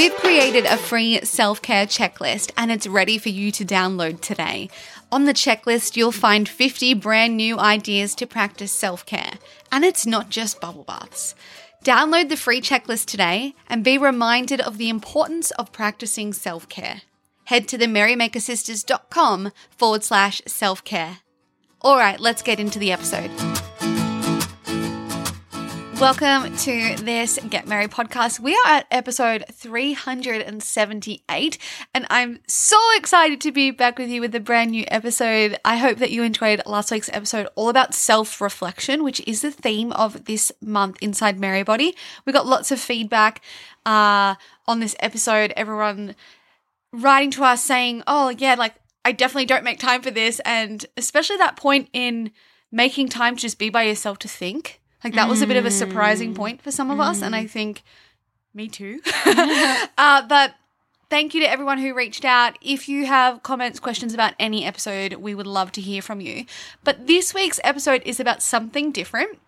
We've created a free self care checklist and it's ready for you to download today. On the checklist, you'll find 50 brand new ideas to practice self care. And it's not just bubble baths. Download the free checklist today and be reminded of the importance of practicing self care. Head to the merrymakersisters.com forward slash self care. All right, let's get into the episode. Welcome to this Get Merry podcast. We are at episode 378, and I'm so excited to be back with you with a brand new episode. I hope that you enjoyed last week's episode all about self reflection, which is the theme of this month inside Merrybody. We got lots of feedback uh, on this episode. Everyone writing to us saying, oh, yeah, like I definitely don't make time for this. And especially that point in making time to just be by yourself to think. Like that was a bit of a surprising point for some of us. And I think me too. uh, but thank you to everyone who reached out. If you have comments, questions about any episode, we would love to hear from you. But this week's episode is about something different.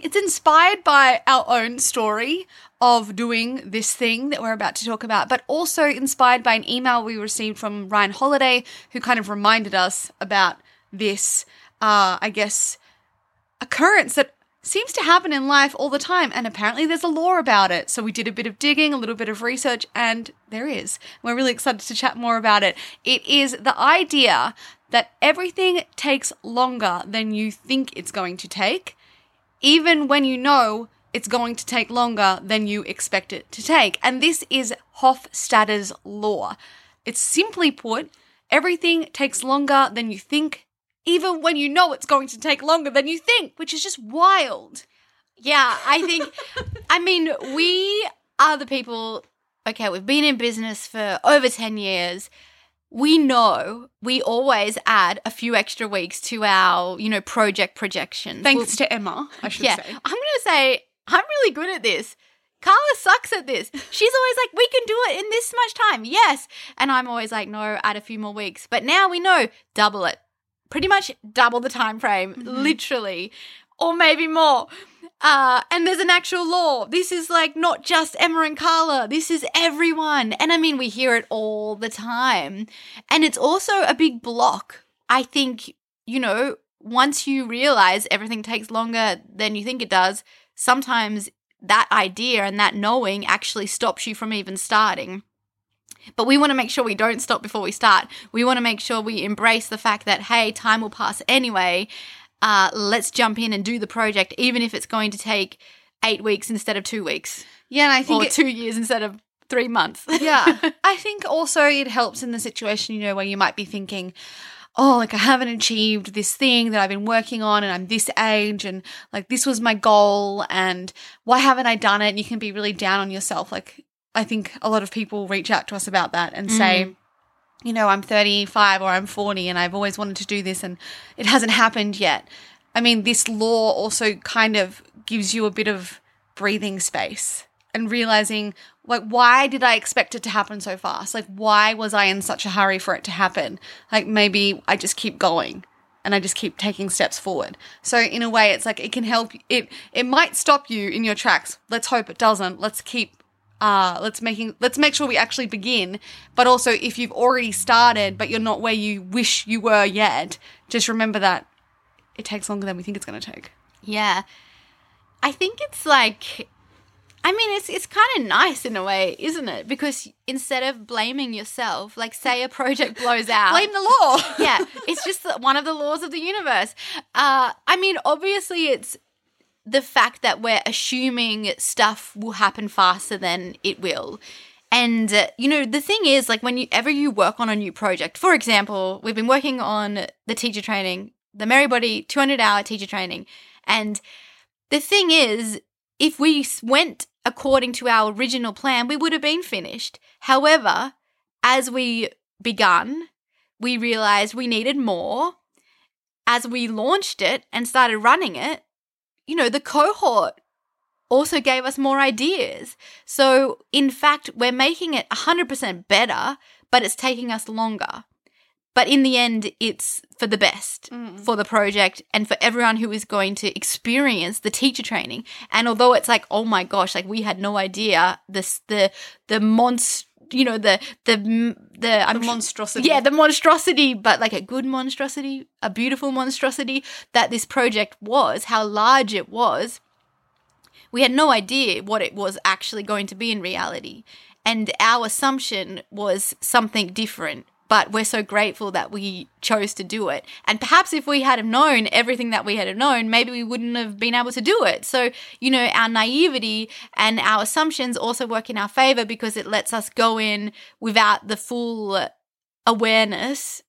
It's inspired by our own story of doing this thing that we're about to talk about, but also inspired by an email we received from Ryan Holiday, who kind of reminded us about this, uh, I guess, occurrence that seems to happen in life all the time. And apparently there's a law about it. So we did a bit of digging, a little bit of research, and there is. We're really excited to chat more about it. It is the idea that everything takes longer than you think it's going to take even when you know it's going to take longer than you expect it to take. And this is Hofstadter's law. It's simply put, everything takes longer than you think, even when you know it's going to take longer than you think, which is just wild. Yeah, I think, I mean, we are the people, okay, we've been in business for over 10 years. We know we always add a few extra weeks to our, you know, project projections. Thanks to Emma, I should yeah, say. I'm going to say I'm really good at this. Carla sucks at this. She's always like, we can do it in this much time. Yes. And I'm always like, no, add a few more weeks. But now we know, double it. Pretty much double the time frame, literally, or maybe more. Uh, and there's an actual law. This is like not just Emma and Carla. This is everyone. And I mean, we hear it all the time. And it's also a big block. I think, you know, once you realize everything takes longer than you think it does, sometimes that idea and that knowing actually stops you from even starting. But we want to make sure we don't stop before we start. We want to make sure we embrace the fact that, hey, time will pass anyway. Uh, let's jump in and do the project, even if it's going to take eight weeks instead of two weeks, Yeah, and I think or it, two years instead of three months. yeah. I think also it helps in the situation, you know, where you might be thinking, oh, like I haven't achieved this thing that I've been working on and I'm this age and like this was my goal and why haven't I done it? And you can be really down on yourself. Like I think a lot of people reach out to us about that and say, mm-hmm. you know, I'm 35 or I'm 40 and I've always wanted to do this and it hasn't happened yet. I mean, this law also kind of gives you a bit of breathing space and realizing, like, why did I expect it to happen so fast? Like, why was I in such a hurry for it to happen? Like, maybe I just keep going and I just keep taking steps forward. So in a way, it's like it can help. It it might stop you in your tracks. Let's hope it doesn't. Let's keep. Uh, let's making let's make sure we actually begin. But also, if you've already started, but you're not where you wish you were yet, just remember that it takes longer than we think it's going to take. Yeah. I think it's like I mean it's it's kind of nice in a way, isn't it? Because instead of blaming yourself, like say a project blows out. Blame the law. yeah, it's just one of the laws of the universe. Uh I mean obviously it's the fact that we're assuming stuff will happen faster than it will. And uh, you know, the thing is like whenever you work on a new project, for example, we've been working on the teacher training, the Merrybody 200 hour teacher training, and the thing is, if we went according to our original plan, we would have been finished. However, as we begun, we realized we needed more. As we launched it and started running it, you know, the cohort also gave us more ideas. So, in fact, we're making it 100% better, but it's taking us longer. But in the end, it's for the best mm. for the project and for everyone who is going to experience the teacher training. And although it's like, oh my gosh, like we had no idea this, the, the monst, you know, the, the, the, I'm The tr- monstrosity. yeah, the monstrosity, but like a good monstrosity, a beautiful monstrosity that this project was, how large it was. We had no idea what it was actually going to be in reality. And our assumption was something different. But we're so grateful that we chose to do it. And perhaps if we had have known everything that we had have known, maybe we wouldn't have been able to do it. So, you know, our naivety and our assumptions also work in our favor because it lets us go in without the full awareness.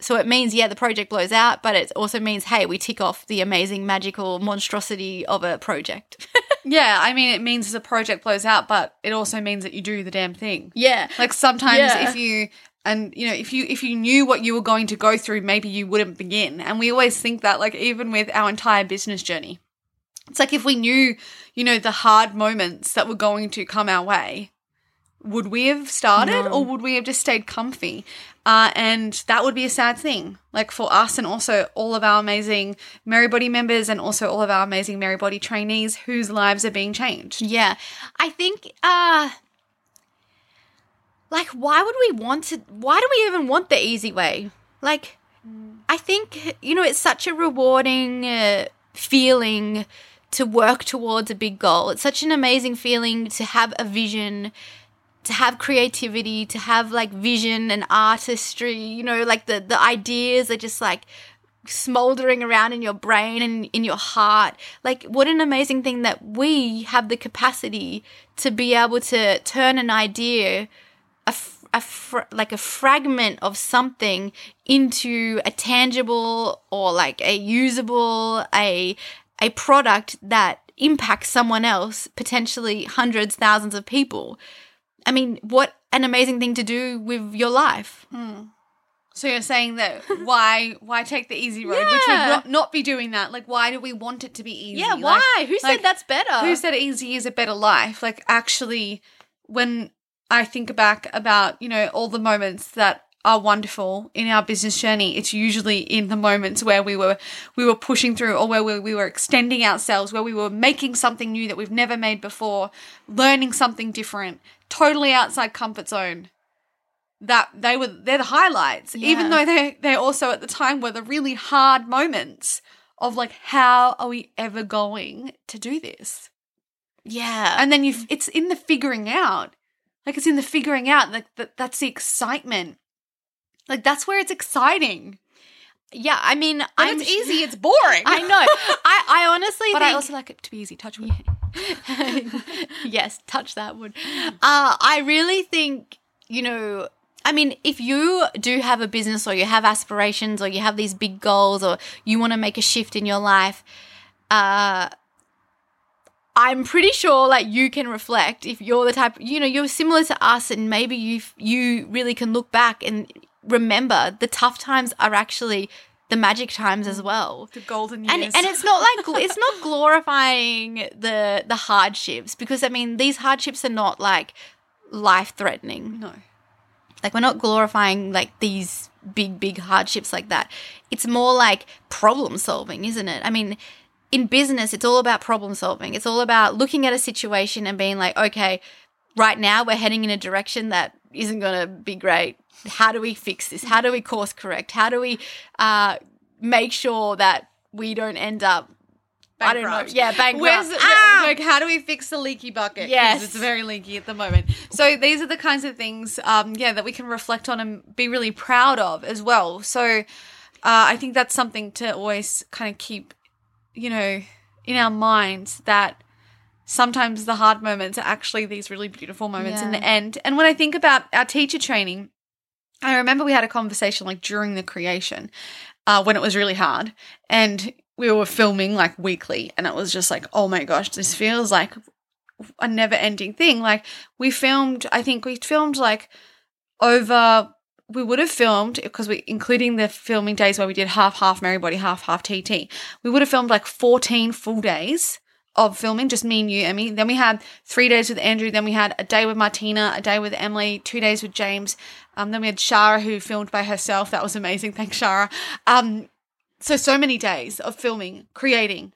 So it means, yeah, the project blows out, but it also means, hey, we tick off the amazing, magical monstrosity of a project. Yeah, I mean, it means the project blows out, but it also means that you do the damn thing. yeah. Like sometimes Yeah. if you and you know if you if you knew what you were going to go through, maybe you wouldn't begin. And we always think that, like even with our entire business journey, it's like if we knew, you know, the hard moments that were going to come our way, would we have started or would we have just stayed comfy? Uh, and that would be a sad thing, like for us and also all of our amazing Merrybody members and also all of our amazing Merrybody trainees whose lives are being changed. Yeah. I think uh like why would we want to why do we even want the easy way? Like I think you know it's such a rewarding uh, feeling to work towards a big goal. It's such an amazing feeling to have a vision, to have creativity, to have like vision and artistry, you know, like the the ideas are just like smoldering around in your brain and in your heart. Like, what an amazing thing that we have the capacity to be able to turn an idea, a, a fr- like a fragment of something, into a tangible or like a usable, a a product that impacts someone else, potentially hundreds, thousands of people. I mean, what an amazing thing to do with your life. Hmm. So you're saying that why why take the easy road, yeah. which would not, be doing that? Like, why do we want it to be easy? Yeah, Like- why? Who said like, that's better? Who said easy is a better life? Like, actually, when I think back about you know all the moments that are wonderful in our business journey, it's usually in the moments where we were we were pushing through, or where we, we were extending ourselves, where we were making something new that we've never made before, learning something different, totally outside comfort zone. That they were they're the highlights even though they they also at the time were the really hard moments of like how are we ever going to do this? Yeah. and then you it's in the figuring out like it's in the figuring out like that that's the excitement. Like that's where it's exciting. Yeah, I mean, I'm it's easy it's boring. I know. I, I honestly but think i also like it to be easy. Touch wood yes, touch that wood. Uh, I really think, you know, I mean, if you do have a business or you have aspirations or you have these big goals or you want to make a shift in your life, uh, I'm pretty sure like you can reflect if you're the type, you know, you're similar to us and maybe you you really can look back and remember the tough times are actually the magic times as well the golden years and and it's not like it's not glorifying the the hardships because I mean these hardships are not like life threatening. no Like we're not glorifying like these big big hardships like that. It's more like problem solving, isn't it? I mean, in business it's all about problem solving. It's all about looking at a situation and being like, okay, right now we're heading in a direction that isn't going to be great. How do we fix this? How do we course correct? How do we uh, make sure that we don't end up I don't know. Yeah, bankrupt. Where's Ah! like how do we fix the leaky bucket? Yes. it's very leaky at the moment. So these are the kinds of things, um, yeah, that we can reflect on and be really proud of as well. So uh, I think that's something to always kind of keep, you know, in our minds that sometimes the hard moments are actually these really beautiful moments in the end. And when I think about our teacher training, I remember we had a conversation like during the creation uh, when it was really hard, and we were filming like weekly and it was just like, oh my gosh, this feels like a never ending thing. Like we filmed, I think we filmed like over we would have filmed because we including the filming days where we did half half Merrybody, half half TT. We would have filmed like 14 full days of filming, just me and you, Emmy. Then we had three days with Andrew. Then we had a day with Martina, a day with Emily, two days with James. Um, then we had Shara who filmed by herself. That was amazing. Thanks, Shara. Um, so so many days of filming, creating.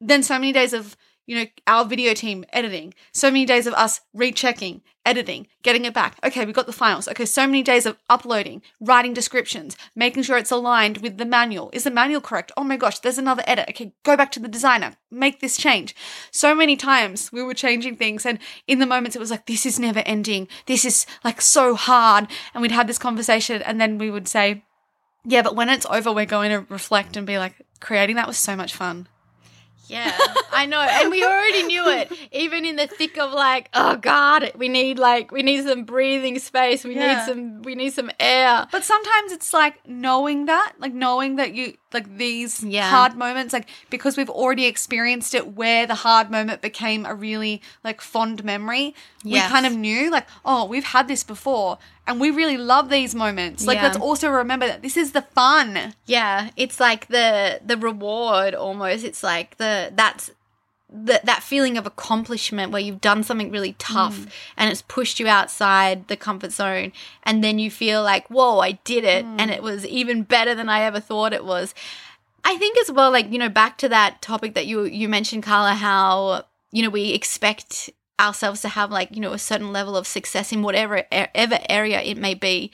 Then so many days of you know, our video team editing, so many days of us rechecking, editing, getting it back. Okay, we got the files. Okay, so many days of uploading, writing descriptions, making sure it's aligned with the manual. Is the manual correct? Oh my gosh, there's another edit. Okay, go back to the designer, make this change. So many times we were changing things, and in the moments it was like, this is never ending. This is like so hard. And we'd have this conversation, and then we would say, yeah, but when it's over, we're going to reflect and be like, creating that was so much fun. Yeah, I know. And we already knew it. Even in the thick of like, oh God, we need like we need some breathing space. We Yeah. need some we need some air. But sometimes it's like knowing that, like knowing that you like these Yeah. hard moments, like because we've already experienced it where the hard moment became a really like fond memory. Yes. We kind of knew, like, oh, we've had this before and we really love these moments. Like Yeah. let's also remember that this is the fun. Yeah, it's like the the reward almost. It's like the that's the, that feeling of accomplishment where you've done something really tough mm. and it's pushed you outside the comfort zone and then you feel like whoa i did it mm. and it was even better than i ever thought it was. I think as well like you know back to that topic that you you mentioned carla how you know we expect ourselves to have like you know a certain level of success in whatever ever area it may be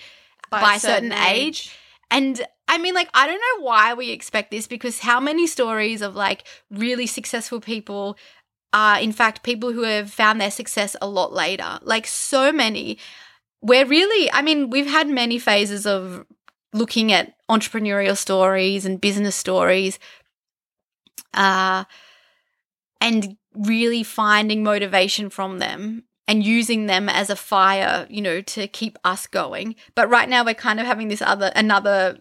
by, a certain, age. And I mean, like, I don't know why we expect this because how many stories of like really successful people are, in fact, people who have found their success a lot later? Like, so many. We're really, I mean, we've had many phases of looking at entrepreneurial stories and business stories uh, and really finding motivation from them and using them as a fire, you know, to keep us going. But right now we're kind of having this other another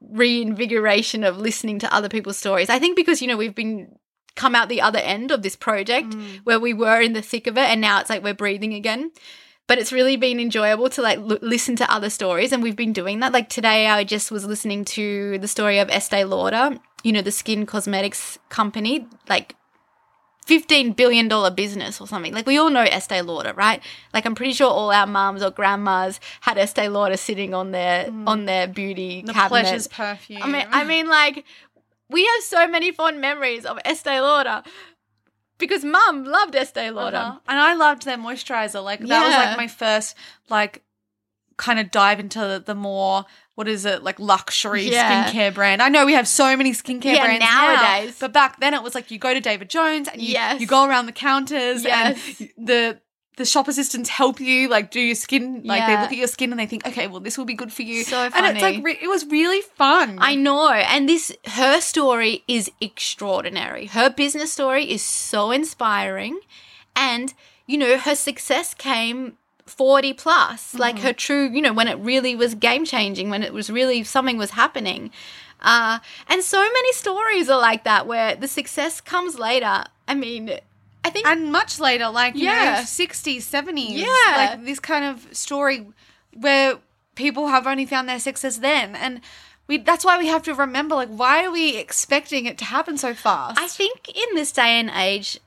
reinvigoration of listening to other people's stories. I think because, you know, we've been come out the other end of this project mm. where we were in the thick of it and now it's like we're breathing again. But it's really been enjoyable to like l- listen to other stories and we've been doing that. Like today I just was listening to the story of Estee Lauder, you know, the skin cosmetics company, like fifteen billion dollar business or something. Like we all know Estee Lauder, right? Like I'm pretty sure all our mums or grandmas had Estee Lauder sitting on their on their beauty The cabinet. pleasures perfume. I mean, I mean, like we have so many fond memories of Estee Lauder because mum loved Estee Lauder. Uh-huh. And I loved their moisturizer. Like that was like my first like kind of dive into the, the more what is it like luxury Yeah. skincare brand. I know we have so many skincare Yeah, brands nowadays. now, but back then it was like you go to David Jones and you, Yes. you go around the counters Yes. and the the shop assistants help you like do your skin like they look at your skin and they think okay well this will be good for you So funny. and it's like re- it was really fun I know. And this, her story is extraordinary. Her business story is so inspiring. And, you know, her success came 40 plus, like her true, you know, when it really was game changing, when it was really something was happening. Uh, and so many stories are like that where the success comes later. I mean, I think and much later, like Yeah. know, sixties, seventies, Yeah. like this kind of story where people have only found their success then, and we that's why we have to remember, like, why are we expecting it to happen so fast? I think in this day and age,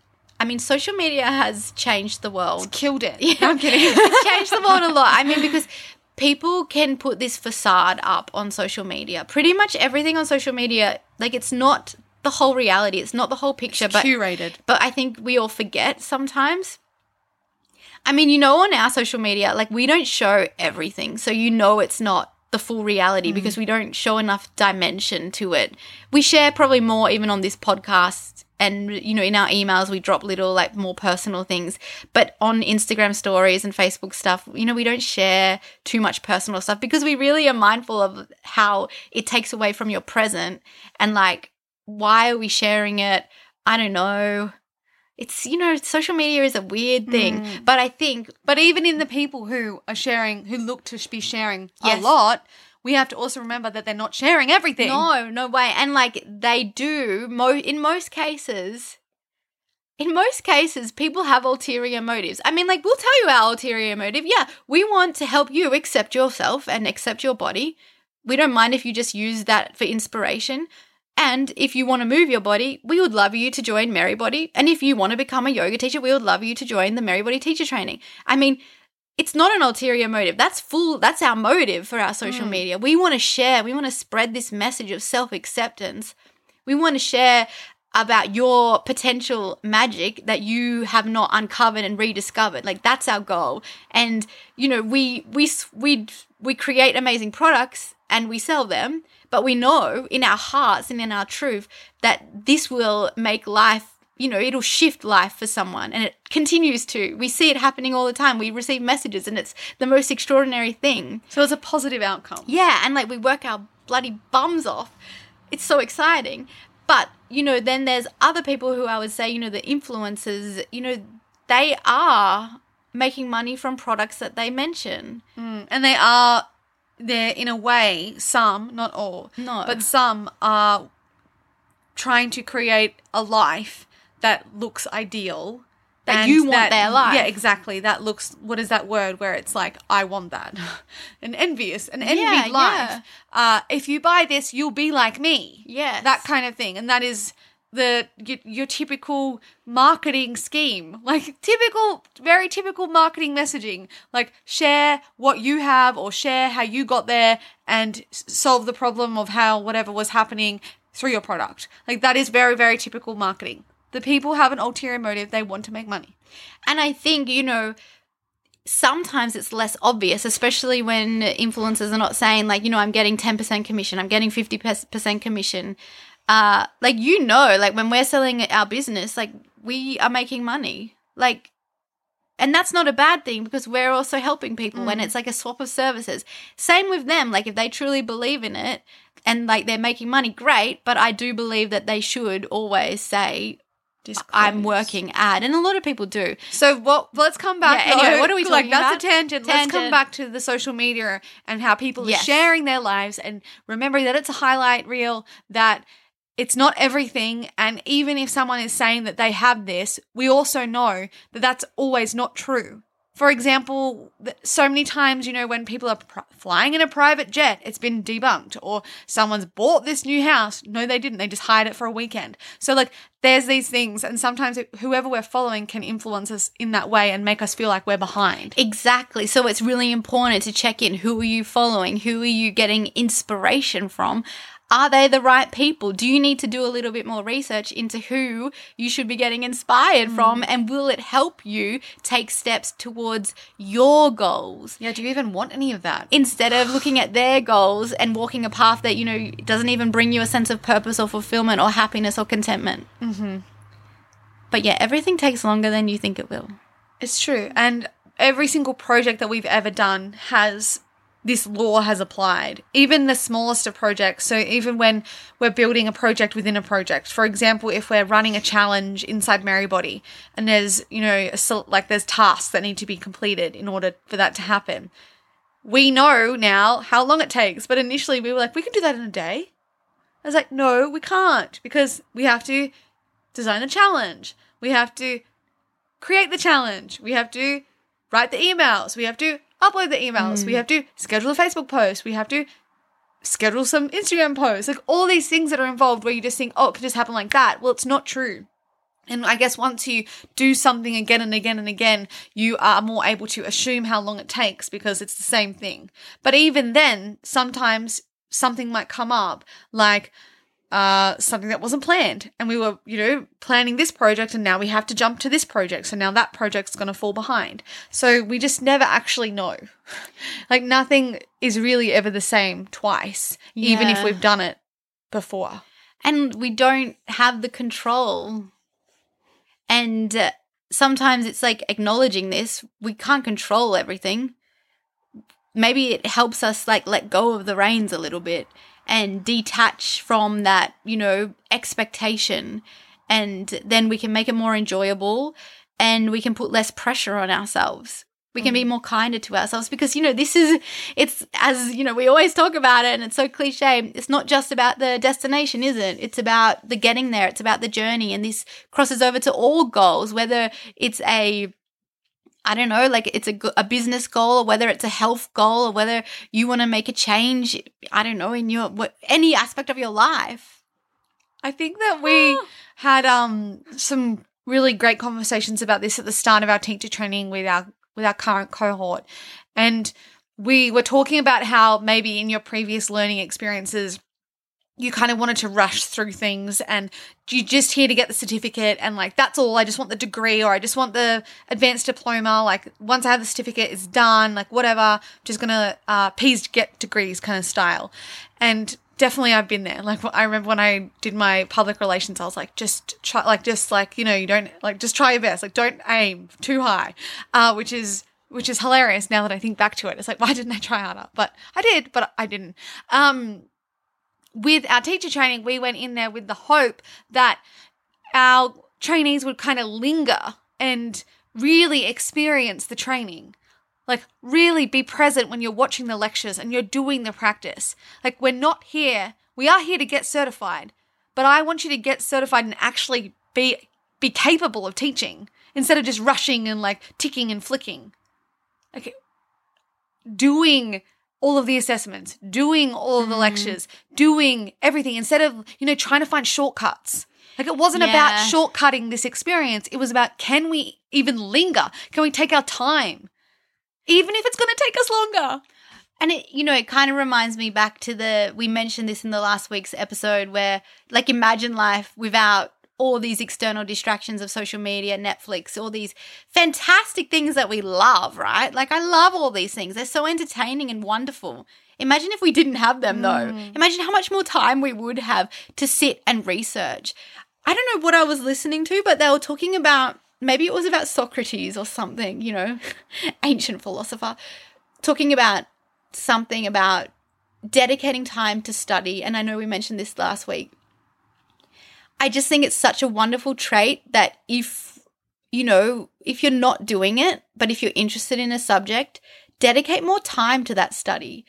I mean, social media has changed the world. killed it. Yeah. I'm kidding. it's changed the world a lot. I mean, because people can put this facade up on social media. Pretty much everything on social media, like it's not the whole reality. It's not the whole picture. but curated. but I think we all forget sometimes. I mean, you know, on our social media, like we don't show everything. So you know it's not the full reality mm-hmm. because we don't show enough dimension to it. We share probably more even on this podcast and you know in our emails we drop little like more personal things. But on instagram stories and facebook stuff you know we don't share too much personal stuff because we really are mindful of how it takes away from your present and like why are we sharing it? I don't know. It's you know social media is a weird thing. Mm. But i think But even in the people who are sharing, who look to be sharing Yes. a lot, we have to also remember that they're not sharing everything. No, no way. And like they do, mo- in most cases, in most cases, people have ulterior motives. I mean, like, we'll tell you our ulterior motive. Yeah, we want to help you accept yourself and accept your body. We don't mind if you just use that for inspiration. And if you want to move your body, we would love you to join Merry Body. And if you want to become a yoga teacher, we would love you to join the Merry Body teacher training. I mean, it's not an ulterior motive. That's full, that's our motive for our social mm. media. We want to share, we want to spread this message of self acceptance. We want to share about your potential magic that you have not uncovered and rediscovered. Like that's our goal. And you know, we we we we create amazing products and we sell them, but we know in our hearts and in our truth that this will make life you know, it'll shift life for someone and it continues to. We see it happening all the time. We receive messages and it's the most extraordinary thing. So it's a positive outcome. Yeah, and like we work our bloody bums off. It's so exciting. But, you know, then there's other people who I would say, you know, the influencers, you know, they are making money from products that they mention. Mm, and they are, they're in a way, some, not all, No. but some are trying to create a life that looks ideal. That and you want their life. Yeah, exactly. That looks, what is that word where it's like, I want that? an envious, an envied Yeah, life. yeah. Uh, if you buy this, you'll be like me. Yes. That kind of thing. And that is the your, your typical marketing scheme like typical very typical marketing messaging like share what you have or share how you got there and solve the problem of how whatever was happening through your product like that is very very typical marketing the people have an ulterior motive they want to make money And I think, you know, sometimes it's less obvious, especially when influencers are not saying, like, you know, I'm getting 10% commission, I'm getting 50% commission. Uh, like, you know, like when we're selling our business, like, we are making money. Like, and that's not a bad thing because we're also helping people and it's like a swap of services. Same with them. Like, if they truly believe in it and like they're making money, great. But I do believe that they should always say, I'm working at, And a lot of people do. So what? Let's come back. Yeah, anyway, what are we like? talking That's a tangent. Let's come back to the social media and how people Yes. are sharing their lives, and remembering that it's a highlight reel. That it's not everything, and even if someone is saying that they have this, we also know that that's always not true. For example, so many times, you know, when people are pr- flying in a private jet, it's been debunked, or someone's bought this new house. No, they didn't. They just hired it for a weekend. So, like, there's these things, and sometimes whoever we're following can influence us in that way and make us feel like we're behind. Exactly. So it's really important to check in. Who are you following? Who are you getting inspiration from? Are they the right people? Do you need to do a little bit more research into who you should be getting inspired from? And will it help you take steps towards your goals? Yeah, do you even want any of that? Instead of looking at their goals and walking a path that, you know, doesn't even bring you a sense of purpose or fulfillment or happiness or contentment. Mm-hmm. But yeah, everything takes longer than you think it will. It's true. And every single project that we've ever done has this law has applied. Even the smallest of projects. So even when we're building a project within a project, for example, if we're running a challenge inside Merrybody and there's, you know, like there's tasks that need to be completed in order for that to happen. We know now how long it takes, but initially we were like, we can do that in a day. I was like, no, we can't because we have to design a challenge. We have to create the challenge. We have to write the emails. We have to upload the emails. We hmm. have to schedule a Facebook post. We have to schedule some Instagram posts. Like all these things that are involved where you just think, oh, it could just happen like that. Well, it's not true. And I guess once you do something again and again and again, you are more able to assume how long it takes because it's the same thing. But even then, sometimes something might come up like, uh, something that wasn't planned. And we were, you know, planning this project and now we have to jump to this project. So now that project's going to fall behind. So we just never actually know. like nothing is really ever the same twice, even if we've done it before. and we don't have the control. And uh, sometimes it's like acknowledging this, we can't control everything. Maybe it helps us like let go of the reins a little bit and detach from that, you know, expectation. And then we can make it more enjoyable and we can put less pressure on ourselves. We can be mm. more kinder to ourselves because, you know, this is, it's as, you know, we always talk about it and it's so cliche. It's not just about the destination, is it? It's about the getting there. It's about the journey. And this crosses over to all goals, whether it's a, I don't know, like it's a, a business goal or whether it's a health goal or whether you want to make a change, I don't know, in your, what, any aspect of your life. I think that we had um some really great conversations about this at the start of our teacher training with our with our current cohort. And we were talking about how maybe in your previous learning experiences you kind of wanted to rush through things and you're just here to get the certificate and like that's all. I just want the degree or i just want the advanced diploma. Like once i have the certificate it's done like whatever. Just gonna uh peas get degrees kind of style. And definitely i've been there. Like i remember when i did my public relations i was like just try like just like you know you don't like just try your best. Like don't aim too high uh which is which is hilarious now that i think back to it. It's like why didn't i try harder? But i did but i didn't. Um with our teacher training, we went in there with the hope that our trainees would kind of linger and really experience the training. Like, really be present when you're watching the lectures and you're doing the practice. Like, we're not here, we are here to get certified, but I want you to get certified and actually be be capable of teaching instead of just rushing and like ticking and flicking. Like doing all of the assessments, doing all of the mm-hmm. lectures, doing everything instead of, you know, trying to find shortcuts. Like it wasn't about Yeah. shortcutting this experience. It was about can we even linger? Can we take our time? Even if it's going to take us longer. And it, you know, it kind of reminds me back to the, we mentioned this in the last week's episode where, like, imagine life without all these external distractions of social media, Netflix, all these fantastic things that we love, right? Like, I love all these things. They're so entertaining and wonderful. Imagine if we didn't have them, though. Mm. Imagine how much more time we would have to sit and research. I don't know what I was listening to, but they were talking about maybe it was about Socrates or something, you know, ancient philosopher, talking about something about dedicating time to study. And I know we mentioned this last week. I just think it's such a wonderful trait that if, you know, if you're not doing it, but if you're interested in a subject, dedicate more time to that study.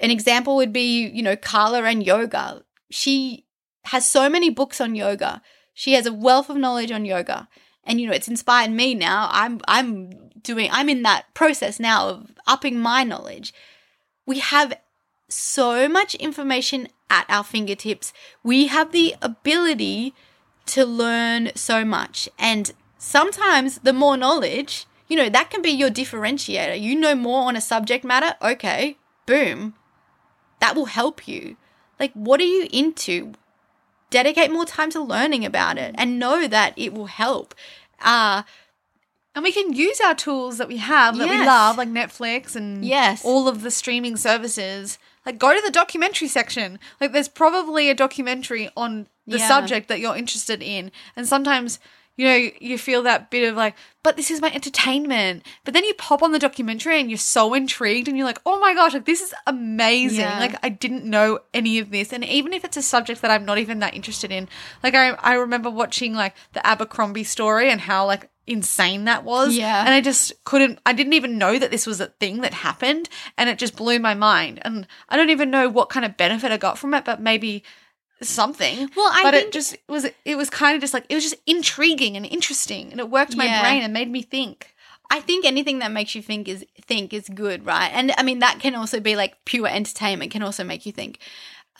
An example would be, you know, Carla and yoga. She has so many books on yoga. She has a wealth of knowledge on yoga. And you know, it's inspired me now. I'm I'm doing I'm in that process now of upping my knowledge. We have so much information at our fingertips. We have the ability to learn so much. And sometimes the more knowledge, you know, that can be your differentiator. You know more on a subject matter, okay, boom. That will help you. Like, what are you into? Dedicate more time to learning about it and know that it will help. Uh, And we can use our tools that we have that we love, like Netflix and Yes. all of the streaming services. Like, go to the documentary section. Like, there's probably a documentary on the Yeah. subject that you're interested in. And sometimes, you know, you feel that bit of like, but this is my entertainment. But then you pop on the documentary and you're so intrigued and you're like, oh my gosh, like, this is amazing. Yeah. Like, I didn't know any of this. And even if it's a subject that I'm not even that interested in, like, I, I remember watching, like, the Abercrombie story and how, like, insane that was. Yeah. And I just couldn't, I didn't even know that this was a thing that happened. And it just blew my mind. And I don't even know what kind of benefit I got from it, but maybe something. Well, I but think- it just was, it was kind of just like, it was just intriguing and interesting. And it worked my Yeah. brain and made me think. I think anything that makes you think is think is good, right? And I mean that can also be like pure entertainment can also make you think.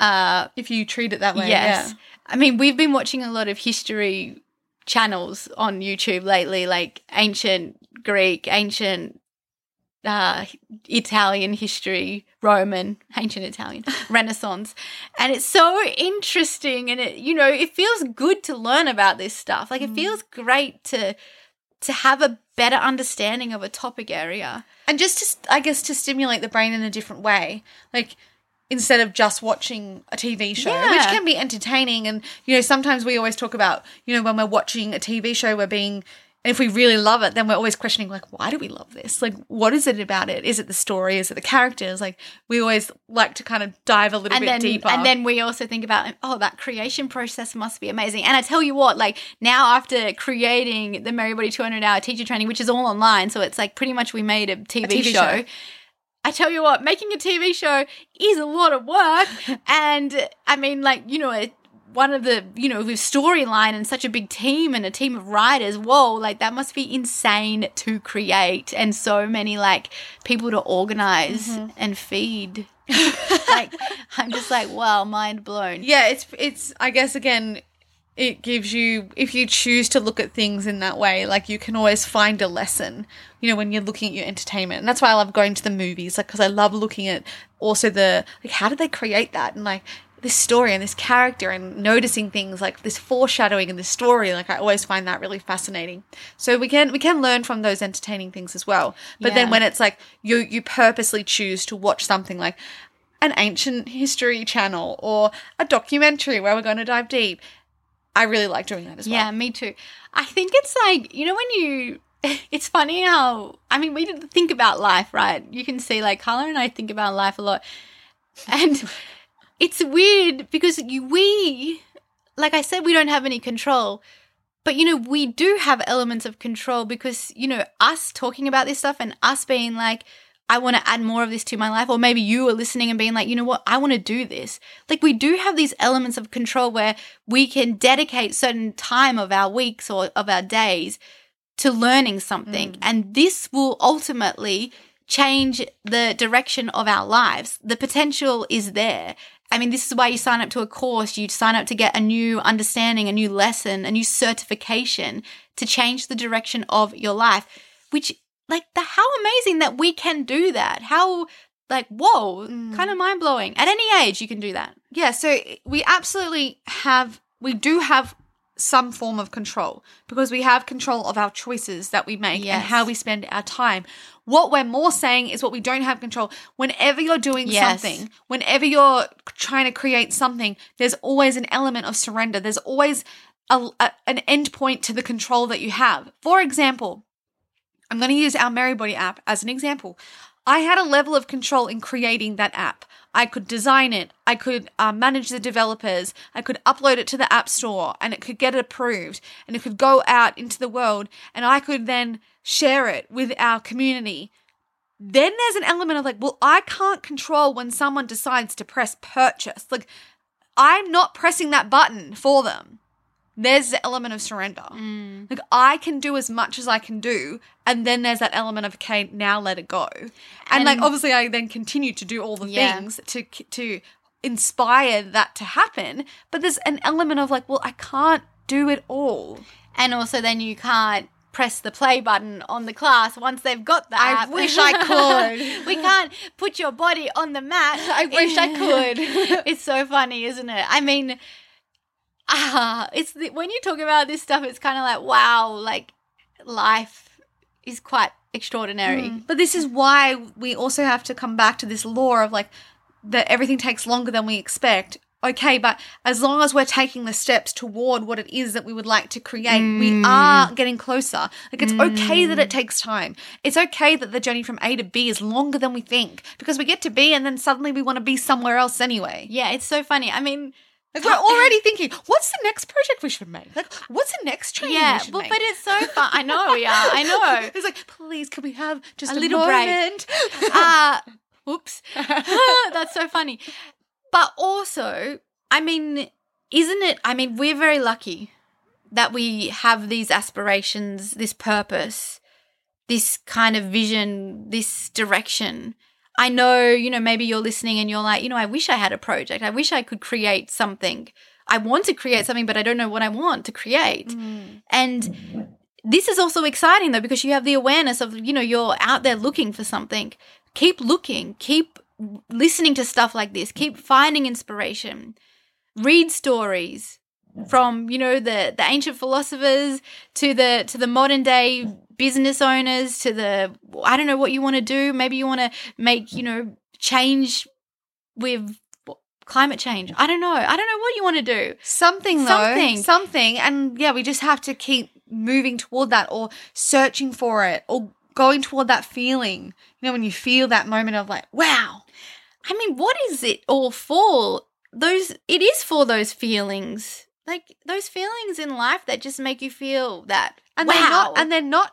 Uh If you treat it that way. yes. Yeah. I mean, we've been watching a lot of history channels on YouTube lately like ancient Greek, ancient uh Italian history, Roman, ancient Italian, Renaissance. And it's so interesting and it you know, it feels good to learn about this stuff. Like it feels great to to have a better understanding of a topic area. and just to, I guess to stimulate the brain in a different way, like instead of just watching a TV show, Yeah. which can be entertaining. And you know, sometimes we always talk about, you know, when we're watching a TV show, we're being And if we really love it, then we're always questioning, like, why do we love this? Like, what is it about it? Is it the story? Is it the characters? Like, we always like to kind of dive a little and bit then, deeper. And then we also think about, oh, that creation process must be amazing. And I tell you what, like now after creating the Merrybody 200 hour teacher training, which is all online, so it's like pretty much we made a TV, TV show. show. I tell you what, making a TV show is a lot of work. and I mean, like, you know, it, one of the, you know, with storyline and such a big team and a team of writers, whoa, like that must be insane to create and so many like people to organize Mm-hmm. and feed. like, I'm just like, wow, mind blown. yeah, it's it's I guess again it gives you if you choose to look at things in that way, like you can always find a lesson, you know, when you're looking at your entertainment. And that's why I love going to the movies, like because I love looking at also the like how did they create that? And like this story and this character and noticing things like this foreshadowing in this story like i always find that really fascinating. So we can we can learn from those entertaining things as well. But then when it's like you you purposely choose to watch something like an ancient history channel or a documentary where we're going to dive deep i really like doing that as well Yeah, me too. I think it's like, you know, when you, it's funny how, I mean, we think about life, right? You can see, like, Carla and I think about life a lot. And it's weird because you, we, like I said, we don't have any control. But, you know, we do have elements of control because, you know, us talking about this stuff and us being like, I want to add more of this to my life. Or maybe you are listening and being like, you know what, I want to do this. Like, we do have these elements of control where we can dedicate certain time of our weeks or of our days to learning something. Mm. And this will ultimately change the direction of our lives. The potential is there. I mean, this is why you sign up to a course, you sign up to get a new understanding, a new lesson, a new certification to change the direction of your life, which, like, the how amazing that we can do that. How, like, whoa, mm. kind of mind blowing. At any age, you can do that. Yeah, so eh, we absolutely have, we do have some form of control because we have control of our choices that we make and how we spend our time. What we're more saying is what we don't have control. Whenever you're doing Yes. something, whenever you're trying to create something, there's always an element of surrender. There's always a, a- an end point to the control that you have. For example, I'm going to use our Merrybody app as an example. I had a level of control in creating that app. I could design it, I could uh, manage the developers, I could upload it to the App Store, and it could get approved, and it could go out into the world, and I could then share it with our community. Then there's an element of like, well, I can't control when someone decides to press purchase. Like, I'm not pressing that button for them there's the element of surrender. Mm. Like I can do as much as I can do, and then there's that element of okay, now let it go. And, like obviously, I then continue to do all the Yeah. things to to inspire that to happen. But there's an element of like, well, I can't do it all. And also, then you can't press the play button on the class once they've got that. I app. wish I could. we can't put your body on the mat. I wish I could. it's so funny, isn't it? I mean, ah, it's the, when you talk about this stuff, it's kind of like wow, like life is quite extraordinary. Mm. But this is why we also have to come back to this law of like that everything takes longer than we expect. Okay, but as long as we're taking the steps toward what it is that we would like to create, we mm. are getting closer. Like it's okay that it mm. takes time. It's okay that the journey from A to B is longer than we think because we get to B and then suddenly we want to be somewhere else anyway. Yeah, it's so funny. I mean, Like we're already thinking, what's the next project we should make? Like what's the next training yeah, we should well, make? but it's so fun. I know, yeah, I know. it's like, please, can we have just A a, little break. moment? uh oops that's so funny but also i mean isn't it i mean we're very lucky that we have these aspirations this purpose this kind of vision this direction i know you know maybe you're listening and you're like you know i wish i had a project. I wish i could create something. I want to create something but i don't know what i want to create. Mm. And this is also exciting though because you have the awareness of you know you're out there looking for something. Keep looking. Keep listening to stuff like this. Keep finding inspiration. Read stories from you know the the ancient philosophers to the to the modern day business owners to the i don't know what you want to do maybe you want to make you know change with climate change i don't know i don't know what you want to do Something though. Something. Something. And yeah, we just have to keep moving toward that or searching for it or going toward that feeling. You know, when you feel that moment of like, wow. I mean, what is it all for? Those it is for those feelings. Like those feelings in life that just make you feel that. And wow. they're not and they're not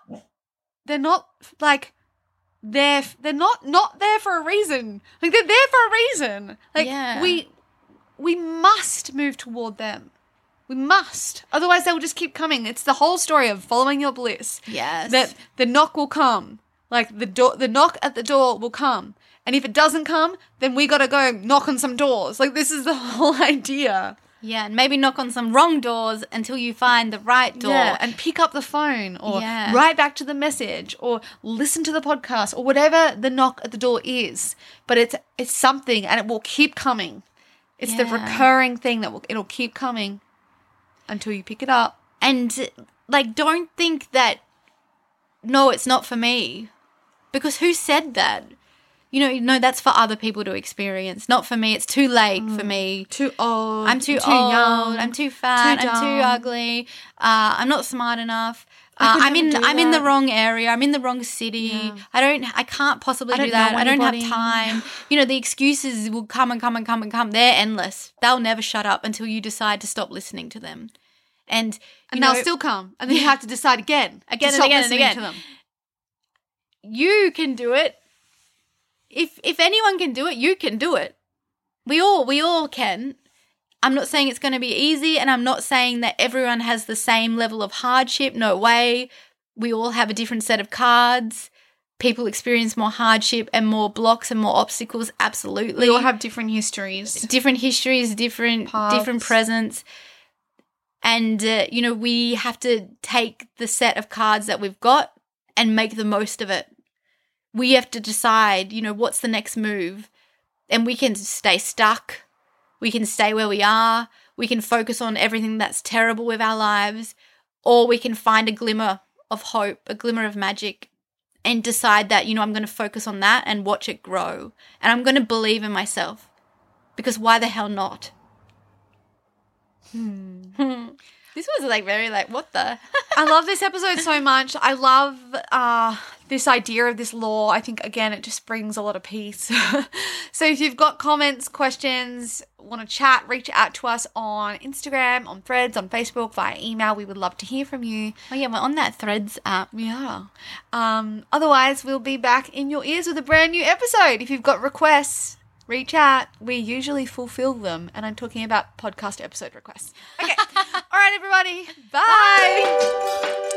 they're not like they're they're not not there for a reason. Like they're there for a reason. Like Yeah. we we must move toward them. We must. Otherwise they will just keep coming. It's the whole story of following your bliss. Yes. That the knock will come. Like the door the knock at the door will come. And if it doesn't come, then we got to go knock on some doors. Like this is the whole idea. Yeah, and maybe knock on some wrong doors until you find the right door. Yeah, and pick up the phone or Yeah. write back to the message or listen to the podcast or whatever the knock at the door is. But it's it's something and it will keep coming. It's the recurring thing that will it'll keep coming until you pick it up. and like don't think that no it's not for me because who said that you know no that's for other people to experience not for me it's too late for me Too old. i'm too, too old young, i'm too fat too i'm too ugly uh, i'm not smart enough uh, I'm in. I'm in the wrong area. I'm in the wrong city. I don't. I can't possibly I don't that. I don't have time. You know, the excuses will come and come and come and come. They're endless. They'll never shut up until you decide to stop listening to them. And and know, they'll still come. And then you have to decide again. Again and again and again. To them. you can do it. If if anyone can do it, you can do it. We all we all can. I'm not saying it's going to be easy and I'm not saying that everyone has the same level of hardship. No way. We all have a different set of cards. People experience more hardship and more blocks and more obstacles absolutely. We all have different histories. different histories, different different presents. And uh, you know, we have to take the set of cards that we've got and make the most of it. We have to decide, you know, what's the next move. And we can stay stuck. We can stay where we are. We can focus on everything that's terrible with our lives or we can find a glimmer of hope, a glimmer of magic and decide that, you know, I'm going to focus on that and watch it grow. And I'm going to believe in myself. Because why the hell not? Hmm. This was like very like what the I love this episode so much. I love uh, this idea of this law. I think again, it just brings a lot of peace. so if you've got comments, questions, want to chat, reach out to us on Instagram, on Threads, on Facebook, via email. We would love to hear from you. Oh yeah, we're on that Threads app. We are. Um, otherwise, we'll be back in your ears with a brand new episode. If you've got requests, reach out. We usually fulfill them, and I'm talking about podcast episode requests. Okay. All right, everybody. Bye.